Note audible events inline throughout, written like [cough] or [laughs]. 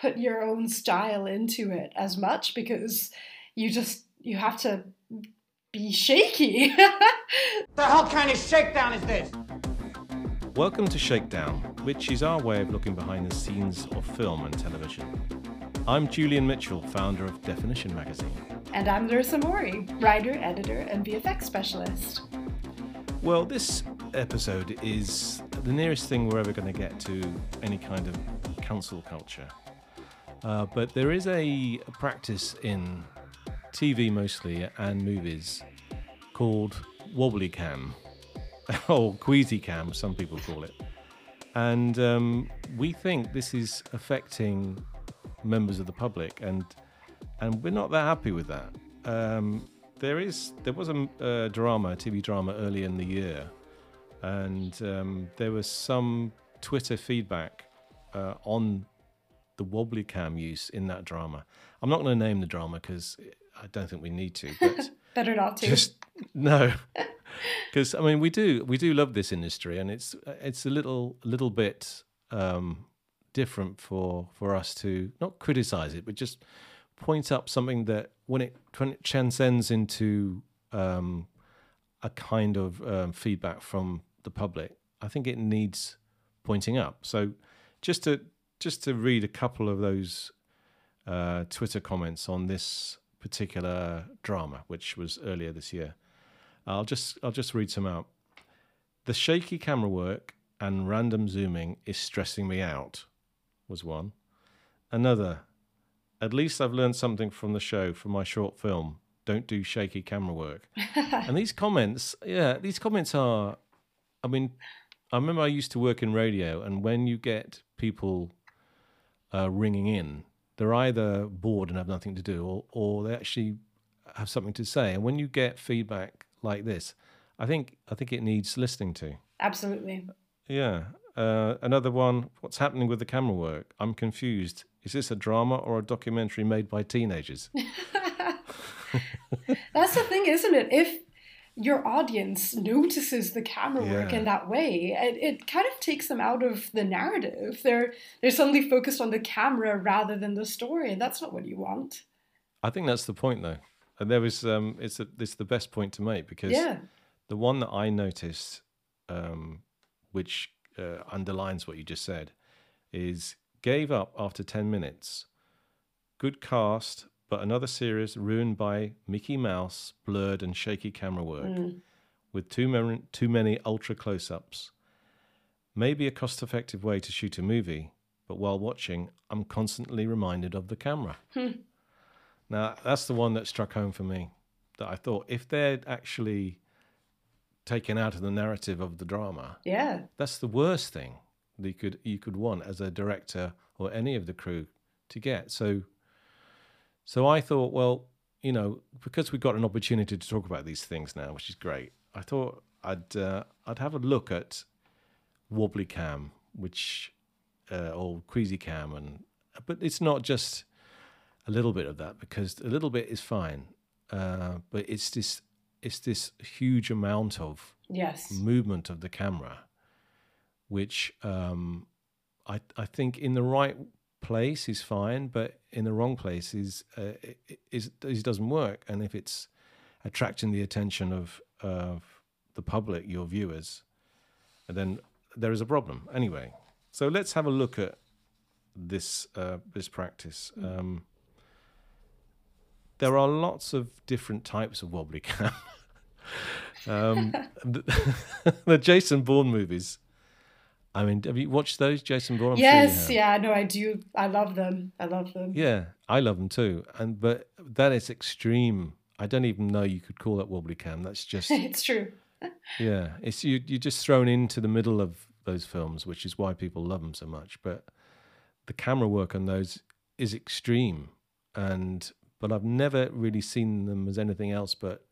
put your own style into it as much because you just you have to be shaky. [laughs] the hell kind of shakedown is this? Welcome to Shakedown, which is our way of looking behind the scenes of film and television. I'm Julian Mitchell, founder of Definition Magazine. And I'm Larissa Mori, writer, editor, and VFX specialist. Well, this episode is the nearest thing we're ever going to get to any kind of council culture. Uh, but there is a, practice in TV mostly and movies called wobbly cam [laughs] or queasy cam, some people call it. And um, we think this is affecting members of the public, and and we're not that happy with that. Um, there is there was a, a, drama, a TV drama earlier in the year, and um, there was some Twitter feedback uh, on the wobbly cam use in that drama. I'm not going to name the drama because I don't think we need to. But [laughs] better not to. Just no, [laughs] because I mean we do we do love this industry, and it's it's a little little bit um, different for for us to not criticize it, but just point up something that when it when it transcends into um, a kind of um, feedback from the public, I think it needs pointing up. So just to just to read a couple of those uh, Twitter comments on this particular drama, which was earlier this year. I'll just I'll just read some out. The shaky camera work and random zooming is stressing me out. Was one. Another. At least I've learned something from the show for my short film. Don't do shaky camera work. [laughs] and these comments, yeah, these comments are. I mean, I remember I used to work in radio, and when you get people uh, ringing in they're either bored and have nothing to do, or or they actually have something to say. And when you get feedback like this, I think I think it needs listening to. Absolutely. Yeah. Uh, another one. What's happening with the camera work? I'm confused. Is this a drama or a documentary made by teenagers? [laughs] That's the thing, isn't it? If your audience notices the camera work yeah. in that way. It, it kind of takes them out of the narrative. They're they're suddenly focused on the camera rather than the story, and that's not what you want. I think that's the point, though. And there was um, it's a, it's the best point to make because yeah. the one that I noticed, um, which uh, underlines what you just said, is gave up after ten minutes. Good cast, but another series ruined by Mickey Mouse, blurred and shaky camera work, mm. with too many, too many ultra close ups. Maybe a cost effective way to shoot a movie, but while watching, I'm constantly reminded of the camera. [laughs] Hmm. now, that's the one that struck home for me. That I thought if they'd actually taken out of the narrative of the drama, yeah, that's the worst thing that you could you could want as a director or any of the crew to get. So so I thought, well, you know, because we've got an opportunity to talk about these things now, which is great. I thought I'd uh, I'd have a look at wobbly cam, which uh, or queasy cam, and but it's not just a little bit of that because a little bit is fine, uh, but it's this it's this huge amount of yes movement of the camera, which um, I I think in the right place is fine, but in the wrong place is uh, is, is doesn't work. And if it's attracting the attention of of the public, your viewers, then there is a problem. Anyway, so let's have a look at this uh, this practice. Mm. Um, there are lots of different types of wobbly cam. [laughs] um, the, [laughs] the Jason Bourne movies I mean, have you watched those, Jason Bourne? yes, yeah, no, I do. I love them. I love them. Yeah, I love them too. And but that is extreme. I don't even know you could call that wobbly cam. That's [laughs] just. it's true. yeah, it's you. You're just thrown into the middle of those films, which is why people love them so much. But the camera work on those is extreme, and but I've never really seen them as anything else but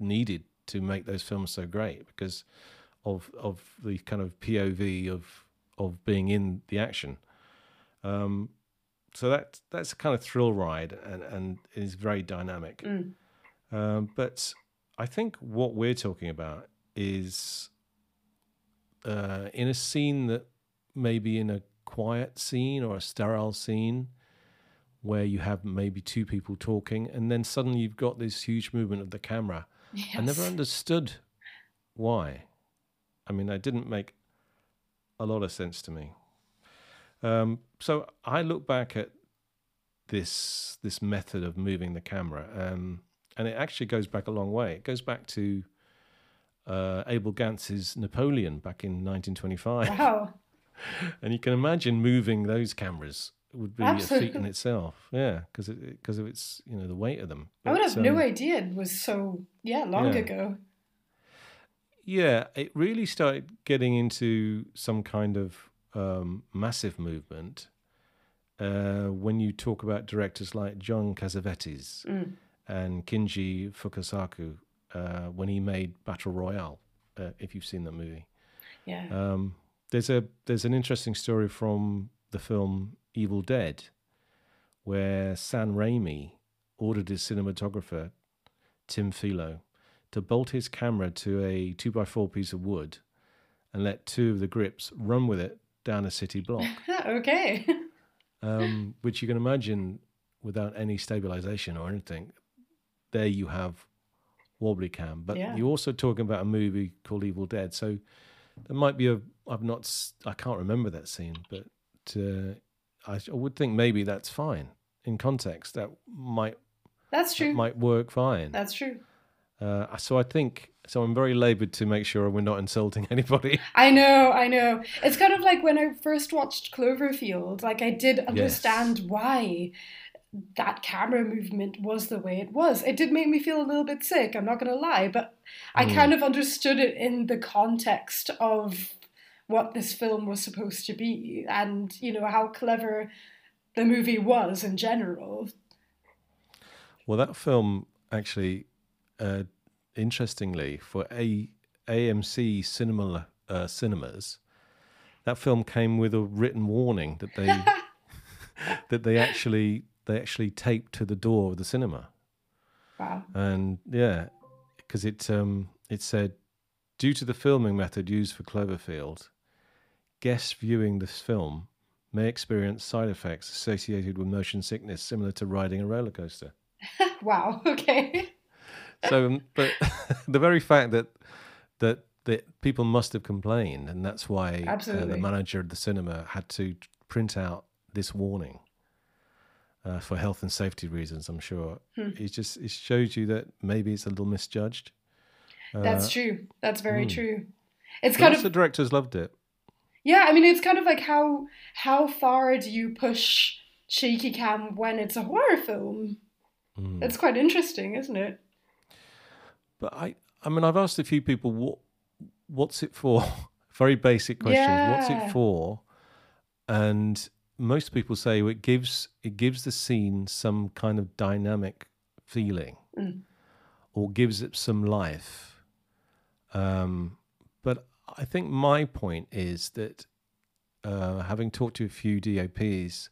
needed to make those films so great because of of the kind of POV of of being in the action. Um, so that that's a kind of thrill ride and and is very dynamic. Mm. Um, but I think what we're talking about is uh, in a scene that maybe in a quiet scene or a sterile scene, where you have maybe two people talking, and then suddenly you've got this huge movement of the camera. Yes. I never understood why. I mean, it didn't make a lot of sense to me. Um, so I look back at this this method of moving the camera, um, and it actually goes back a long way. It goes back to uh, Abel Gance's Napoleon back in 1925, Wow. [laughs] and you can imagine moving those cameras would be a feat in itself. Yeah, because because of its you know the weight of them. I would But, have no um, idea it was so yeah long yeah. ago. Yeah, it really started getting into some kind of um, massive movement uh, when you talk about directors like John Cassavetes Mm. and Kinji Fukasaku uh, when he made Battle Royale. Uh, if you've seen that movie, Yeah. um, there's a there's an interesting story from the film Evil Dead, where Sam Raimi ordered his cinematographer Tim Philo to bolt his camera to a two by four piece of wood and let two of the grips run with it down a city block, [laughs] okay. um, which you can imagine without any stabilization or anything. There you have wobbly cam, but Yeah. you're also talking about a movie called Evil Dead, so there might be a. I've not. I can't remember that scene, but uh, I, I would think maybe that's fine in context. That might That's that true. might work fine. That's true. Uh, so I think so. I'm very laboured to make sure we're not insulting [laughs] anybody. I know, I know. It's kind of like when I first watched Cloverfield, like I did understand why that camera movement was the way it was. It did make me feel a little bit sick, I'm not going to lie, but I Mm. kind of understood it in the context of what this film was supposed to be and, you know, how clever the movie was in general. Well, that film actually, uh, interestingly, for a AMC cinema uh, cinemas, that film came with a written warning that they [laughs] [laughs] that they actually they actually taped to the door of the cinema, Wow. and yeah, because it um it said, due to the filming method used for Cloverfield, guests viewing this film may experience side effects associated with motion sickness similar to riding a roller coaster. [laughs] Wow. Okay. So um, but [laughs] the very fact that that that people must have complained and that's why uh, the manager of the cinema had to print out this warning uh, for health and safety reasons i'm sure Hmm. it just it shows you that maybe it's a little misjudged That's Uh, true. That's very mm. true. It's but kind of of directors loved it Yeah, I mean, it's kind of like how how far do you push shaky cam when it's a horror film? Mm. It's quite interesting, isn't it? But i i mean i've asked a few people what what's it for? [laughs] Very basic questions. What's it for? And most people say it gives it gives the scene some kind of dynamic feeling Mm. or gives it some life. Um, but i think my point is that uh, having talked to a few dops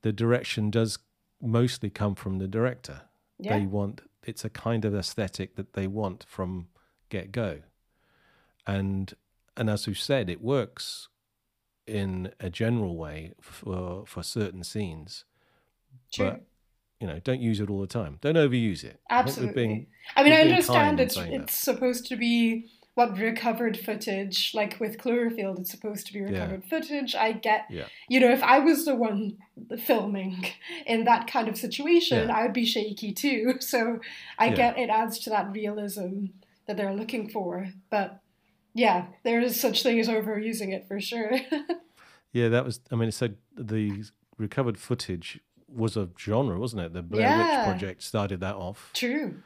the direction does mostly come from the director. Yeah. they want it's a kind of aesthetic that they want from get go and and as we've said it works in a general way for for certain scenes True. but you know don't use it all the time don't overuse it I Absolutely. being- I mean, I understand in it's that. it's supposed to be what recovered footage, like with Cloverfield, it's supposed to be recovered footage. I get, Yeah. you know, if I was the one filming in that kind of situation, Yeah. I'd be shaky too. [laughs] So I Yeah. get it adds to that realism that they're looking for. But yeah, there is such thing as overusing it for sure. [laughs] yeah that was i mean it said the recovered footage was a genre wasn't it the blair Yeah. witch project started that off True.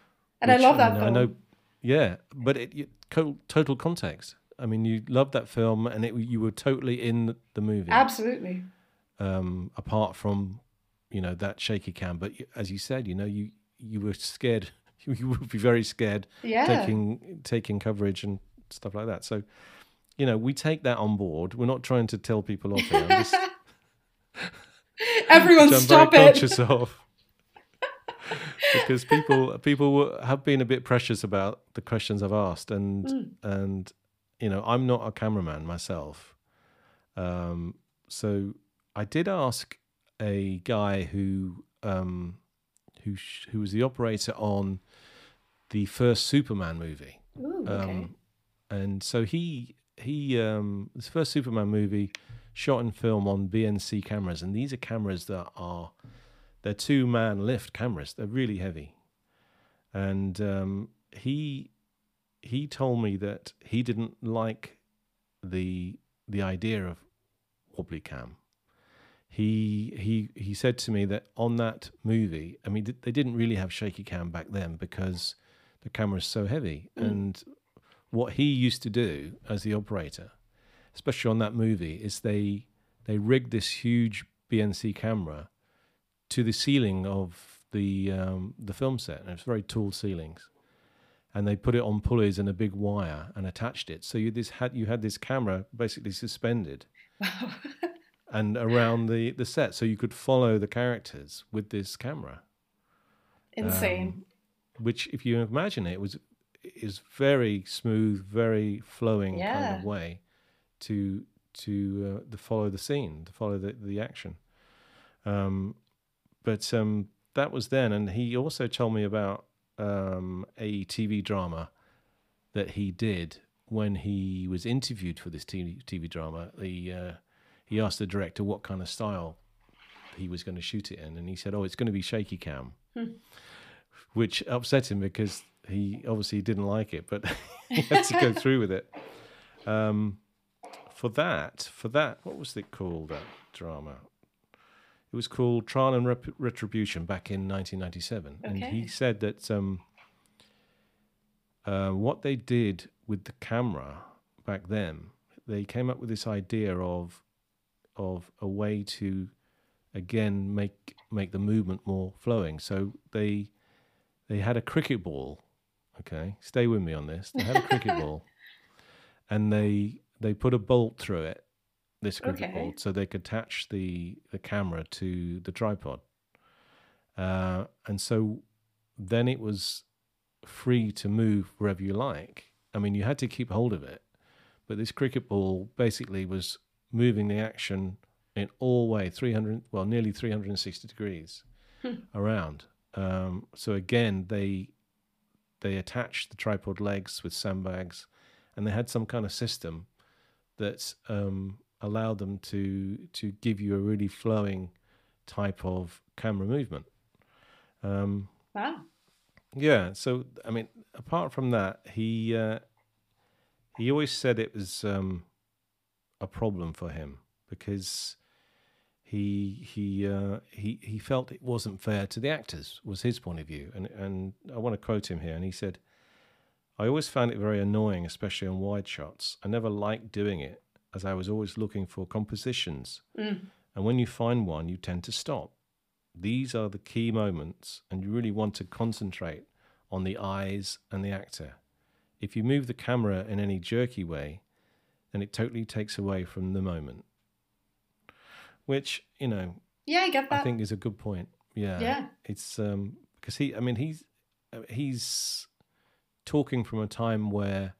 And I love that mean, film. I know, yeah, but it, co- total context. I mean, you loved that film, and it, you were totally in the- movie. Absolutely. Um, apart from, you know, that shaky cam, but as you said, you know, you you were scared. [laughs] You, would be very scared Yeah. taking taking coverage and stuff like that. So, you know, we take that on board. We're not trying to tell people off here. Just, [laughs] Everyone [laughs] stop it. Because people people have been a bit precious about the questions I've asked, and Mm. and you know I'm not a cameraman myself, um, so I did ask a guy who um, who sh- who was the operator on the first Superman movie. Ooh, okay. Um, and so he he um, this first Superman movie shot in film on BNC cameras, and these are cameras that are they're two man lift cameras. They're really heavy, and um, he he told me that he didn't like the the idea of wobbly cam. He he he said to me that on that movie, I mean, they didn't really have shaky cam back then because the camera is so heavy. And what he used to do as the operator, especially on that movie, is they they rigged this huge BNC camera to the ceiling of the um, the film set, and it's very tall ceilings. And they put it on pulleys and a big wire and attached it. So you this had you had this camera basically suspended [laughs] and around the, the set, so you could follow the characters with this camera Insane. which if you imagine it was is very smooth very flowing kind of way to to uh, to follow the scene to follow the, the action um but um that was then and he also told me about um a tv drama that he did when he was interviewed for this TV, TV drama the uh, he asked the director what kind of style he was going to shoot it in and he said oh it's going to be shaky cam which upset him because he obviously didn't like it, but [laughs] he had to go through with it. [laughs] Um, for that, for that, what was it called? That drama. It was called Trial and Rep- Retribution back in 1997, and he said that um, uh, what they did with the camera back then, they came up with this idea of of a way to again make make the movement more flowing. So they they had a cricket ball. Okay, stay with me on this. They had a cricket [laughs] ball, and they they put a bolt through it. This cricket Okay. ball, so they could attach the the camera to the tripod, uh, and so then it was free to move wherever you like. I mean, you had to keep hold of it, but this cricket ball basically was moving the action in all way 300 well nearly 360 degrees around um, so again they they attached the tripod legs with sandbags and they had some kind of system that um, allowed them to to give you a really flowing type of camera movement um, wow. yeah. So I mean, apart from that, he uh, he always said it was um, a problem for him because he he uh, he he felt it wasn't fair to the actors. Was his point of view, and and I want to quote him here. And he said, "I always found it very annoying, especially on wide shots. I never liked doing it, as I was always looking for compositions, and when you find one, you tend to stop." these are the key moments, and you really want to concentrate on the eyes and the actor. If you move the camera in any jerky way, then it totally takes away from the moment. Which, you know, Yeah, I get that. I think is a good point. Yeah. Yeah. It's um because he I mean he's uh, he's talking from a time where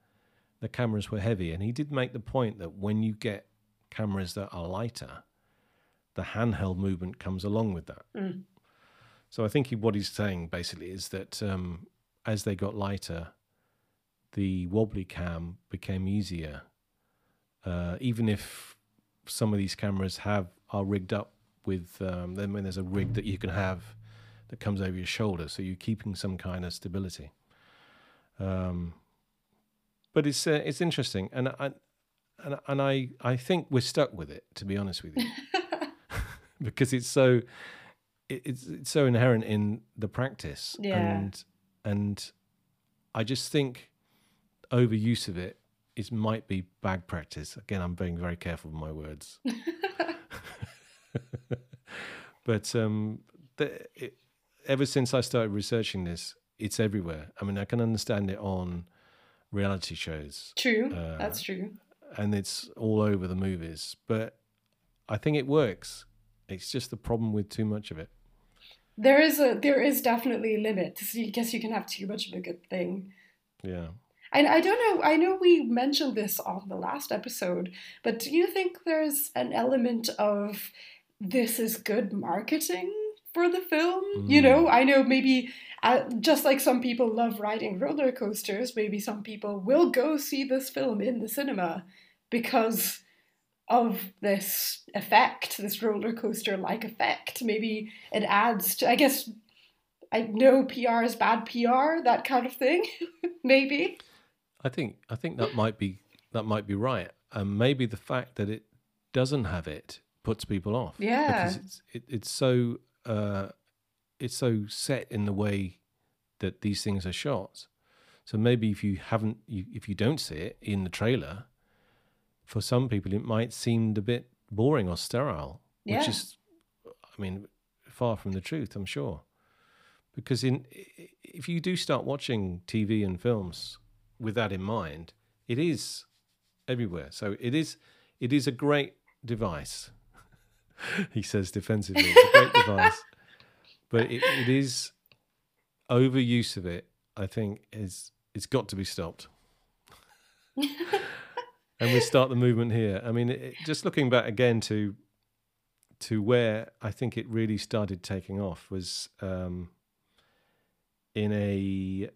the cameras were heavy and he did make the point that when you get cameras that are lighter the handheld movement comes along with that. Mm. So I think he, what he's saying basically is that um, as they got lighter, the wobbly cam became easier. Uh, even if some of these cameras have are rigged up with, um, then when there's a rig that you can have that comes over your shoulder, so you're keeping some kind of stability. Um, but it's uh, it's interesting, and I and and I I think we're stuck with it to be honest with you [laughs] [laughs] because it's so it, it's it's so inherent in the practice Yeah. and and I just think overuse of it is might be bad practice. Again, I'm being very careful with my words. [laughs] but um, the, it, ever since I started researching this, it's everywhere. I mean, I can understand it on reality shows, True. Uh, That's true. and it's all over the movies. But I think it works. It's just the problem with too much of it. There is a there is definitely a limit. So I guess you can have too much of a good thing. Yeah. And I don't know, I know we mentioned this on the last episode, but do you think there's an element of this is good marketing for the film. Mm. You know, I know maybe uh, just like some people love riding roller coasters, maybe some people will go see this film in the cinema because of this effect, this roller coaster like effect. Maybe it adds to, I guess, I know PR is bad PR, that kind of thing. [laughs] maybe. I think I think that might be that might be right. And maybe the fact that it doesn't have it puts people off. Yeah, because it's it, it's so uh, it's so set in the way that these things are shot. So maybe if you haven't, you, if you don't see it in the trailer, for some people it might seem a bit boring or sterile, yeah. which is, I mean, far from the truth. I'm sure, because in if you do start watching TV and films with that in mind, it is everywhere. So it is it is a great device. [laughs] he says defensively, it's a great [laughs] device, but it, it is overuse of it. I think is it's got to be stopped. [laughs] and we start the movement here. I mean, it, just looking back again to to where I think it really started taking off was um, in a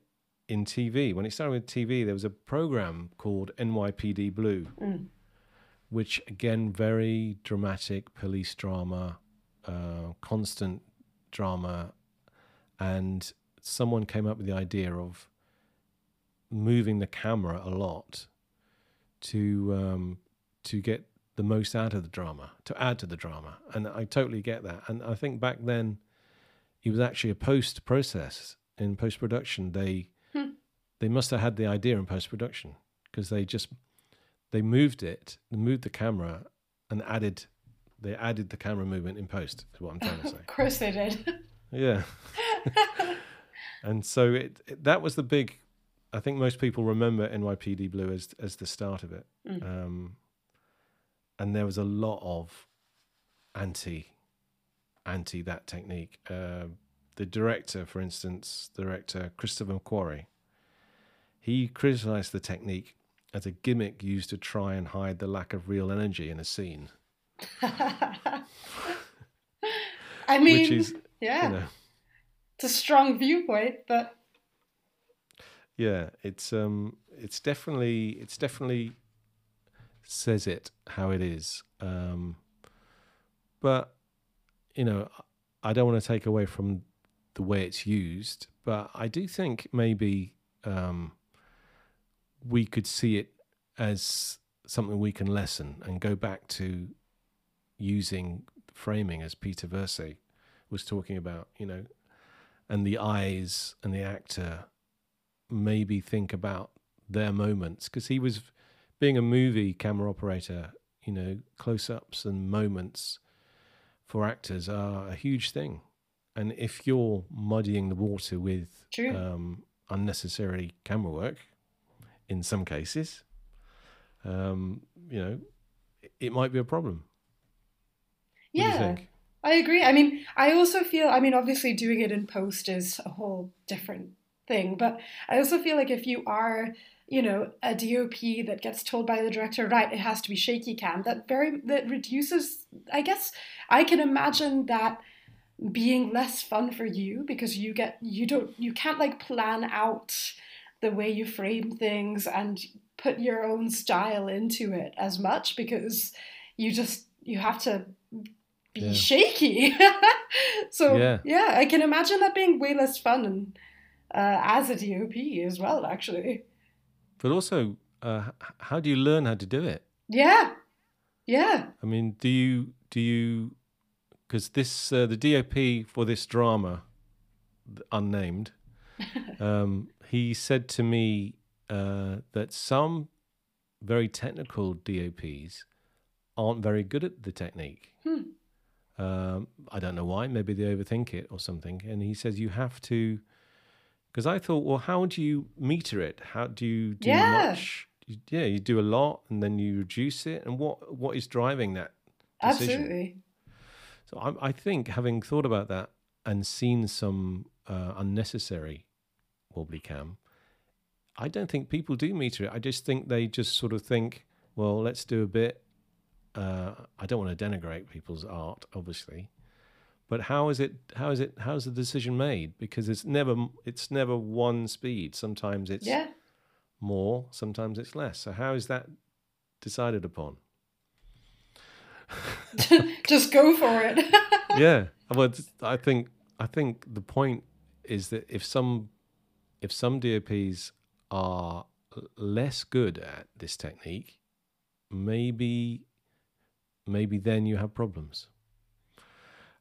in TV. When it started with TV, there was a program called NYPD Blue, mm. Which again, very dramatic police drama, uh, constant drama, and someone came up with the idea of moving the camera a lot to um, to get the most out of the drama, to add to the drama, and I totally get that. And I think back then, it was actually a post process in post production. They hmm. they must have had the idea in post production because they just they moved it, moved the camera, and added they added the camera movement in post. Is what I'm trying to [laughs] say. of course they did. Yeah. [laughs] and so it, it, that was the big. I think most people remember NYPD Blue as as the start of it, mm. um, and there was a lot of anti anti that technique. Uh, the director, for instance, director Christopher McQuarrie, he criticized the technique as a gimmick used to try and hide the lack of real energy in a scene. [laughs] I mean, which is, yeah. You know, it's a strong viewpoint, but yeah, it's um, it's definitely it's definitely says it how it is. Um, but you know, I don't want to take away from the way it's used, but I do think maybe um, we could see it as something we can lessen and go back to using framing as Peter Verce was talking about. You know, and the eyes and the actor maybe think about their moments because he was being a movie camera operator you know close-ups and moments for actors are a huge thing and if you're muddying the water with um, unnecessary camera work in some cases um, you know it might be a problem yeah I agree. I mean, I also feel, I mean, obviously doing it in post is a whole different thing, but I also feel like if you are, you know, a DOP that gets told by the director, right, it has to be shaky cam, that very, that reduces, I guess, I can imagine that being less fun for you because you get, you don't, you can't like plan out the way you frame things and put your own style into it as much because you just, you have to be yeah. shaky. [laughs] so yeah. yeah. I can imagine that being way less fun and, uh, as a DOP as well, actually. But also, uh, how do you learn how to do it? Yeah, yeah. I mean, do you do you because this uh, the DOP for this drama, unnamed, [laughs] um, he said to me uh, that some very technical DOPs aren't very good at the technique. Hmm. Um, I don't know why. Maybe they overthink it or something. And he says you have to, because I thought, well, how do you meter it? How do you do yeah. much? Yeah, you do a lot and then you reduce it. And what what is driving that decision? Absolutely. So I, I think having thought about that and seen some uh, unnecessary wobbly cam, I don't think people do meter it. I just think they just sort of think, well, let's do a bit Uh, I don't want to denigrate people's art, obviously, but how is it? How is it? How is the decision made? Because it's never it's never one speed. Sometimes it's Yeah. more, sometimes it's less. So how is that decided upon? [laughs] Just go for it. [laughs] yeah, well, I think I think the point is that if some if some DOPs are less good at this technique, maybe maybe then you have problems.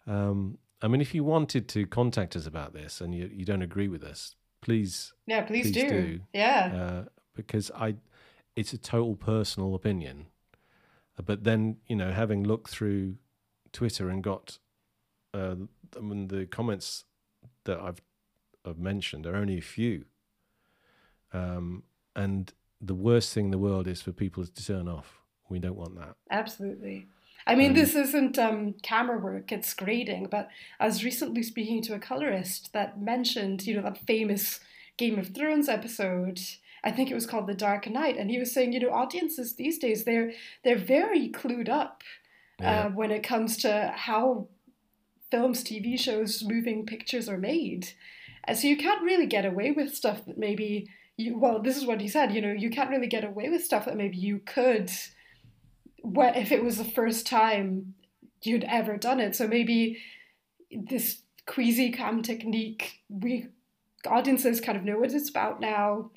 Um, I mean, if you wanted to contact us about this and you, you don't agree with us, please yeah, please, Please do. do. Yeah. uh, because I, it's a total personal opinion. Uh, But then, you know, having looked through Twitter and got, uh, I mean, the comments that I've, I've mentioned There are only a few. Um, and the worst thing in the world is for people to turn off. We don't want that. Absolutely. I mean, Um, this isn't um, camera work, it's grading, but I was recently speaking to a colorist that mentioned, you know, that famous Game of Thrones episode. I think it was called The Dark Knight, and he was saying, you know, audiences these days they're they're very clued up Yeah. uh, when it comes to how films, TV shows, moving pictures are made. And so you can't really get away with stuff that maybe you. Well, this is what he said. You know, you can't really get away with stuff that maybe you could what if it was the first time you'd ever done it so maybe this queasy cam technique we audiences kind of know what it's about now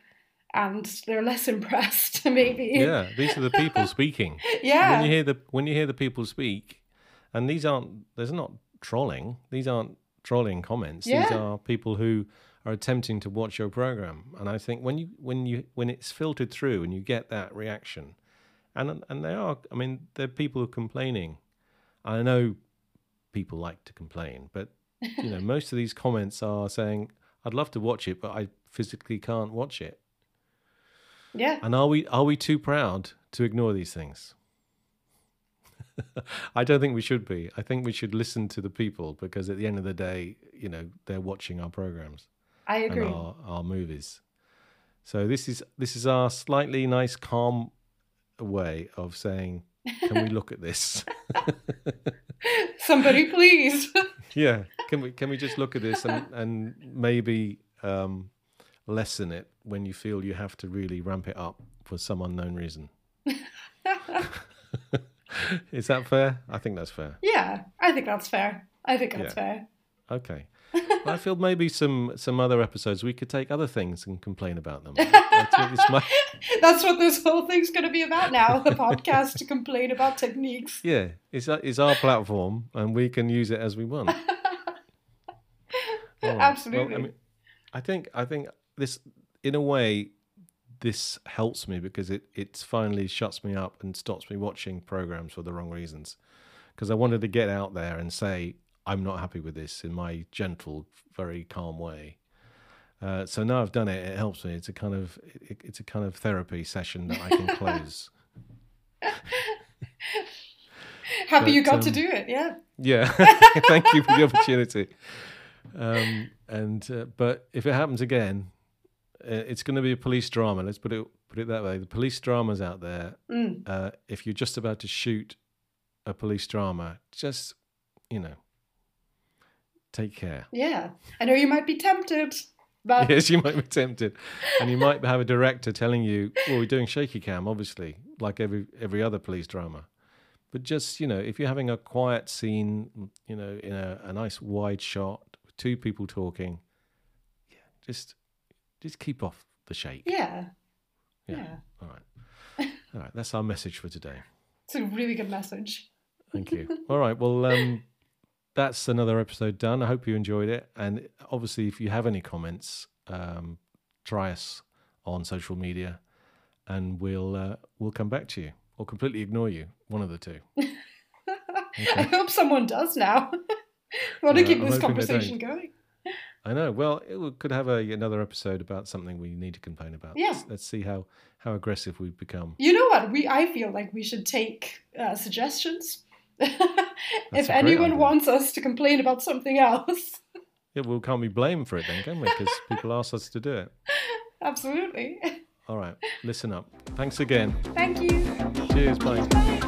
and they're less [laughs] impressed maybe yeah, these are the people [laughs] speaking. yeah when you hear the when you hear the people speak, and these aren't there's not trolling. These aren't trolling comments. These are people who are attempting to watch your program. And I think when you when you when it's filtered through and you get that reaction, and and they are I mean they're people who are complaining. I know people like to complain, but you know [laughs] most of these comments are saying I'd love to watch it, but I physically can't watch it. yeah And are we are we too proud to ignore these things? [laughs] I don't think we should be. I think we should listen to the people because at the end of the day, you know, they're watching our programs i agree our, our movies. So this is this is our slightly nice, calm way of saying, "Can we [laughs] look at this? [laughs] somebody please yeah, can we can we just look at this and and maybe um, lessen it when you feel you have to really ramp it up for some unknown reason." [laughs] is that fair? I think that's fair. yeah i think that's fair i think that's Yeah. fair Okay. Well, I feel maybe some some other episodes we could take other things and complain about them. I think it's my, that's what this whole thing's going to be about now the podcast to complain about techniques [laughs] yeah, it's our- it's our platform and we can use it as we want. [laughs] Right. Well, Absolutely. I mean, I think I think this, in a way, this helps me because it it finally shuts me up and stops me watching programs for the wrong reasons. Because I wanted to get out there and say I'm not happy with this in my gentle, very calm way. Uh, so now I've done it. It helps me. It's a kind of it, it's a kind of therapy session that I can close. [laughs] happy you But, got to um, do it yeah Yeah, [laughs] [laughs] thank you for the opportunity. Um, and uh, but if it happens again, uh, it's going to be a police drama. Let's put it put it that way. The police dramas out there. Mm. Uh, if you're just about to shoot a police drama, just you know, take care. Yeah, I know you might be tempted, but yes, you might be tempted, and you might have a director telling you, "Well, we're doing shaky cam, obviously, like every every other police drama." But just you know, if you're having a quiet scene, you know, in a, a nice wide shot with two people talking, yeah, just just keep off the shake. yeah, Yeah. yeah. All right. All right. That's our message for today. it's a really good message. Thank you. All right. Well, um, that's another episode done. I hope you enjoyed it. And obviously, if you have any comments, um, try us on social media, and we'll uh, we'll come back to you or completely ignore you. One of the two. [laughs] I hope someone does now. I want to keep this conversation going. I know. Well, it could have a, another episode about something we need to complain about. Yeah. Let's, let's see how how aggressive we've become. You know what? We I feel like we should take uh, suggestions. [laughs] if anyone idea. wants us to complain about something else, Yeah, well, can't be blamed for it then, can we? Because people asked us to do it. [laughs] absolutely. All right. Listen up. Thanks again. Thank you. Cheers. Bye. Bye. Bye.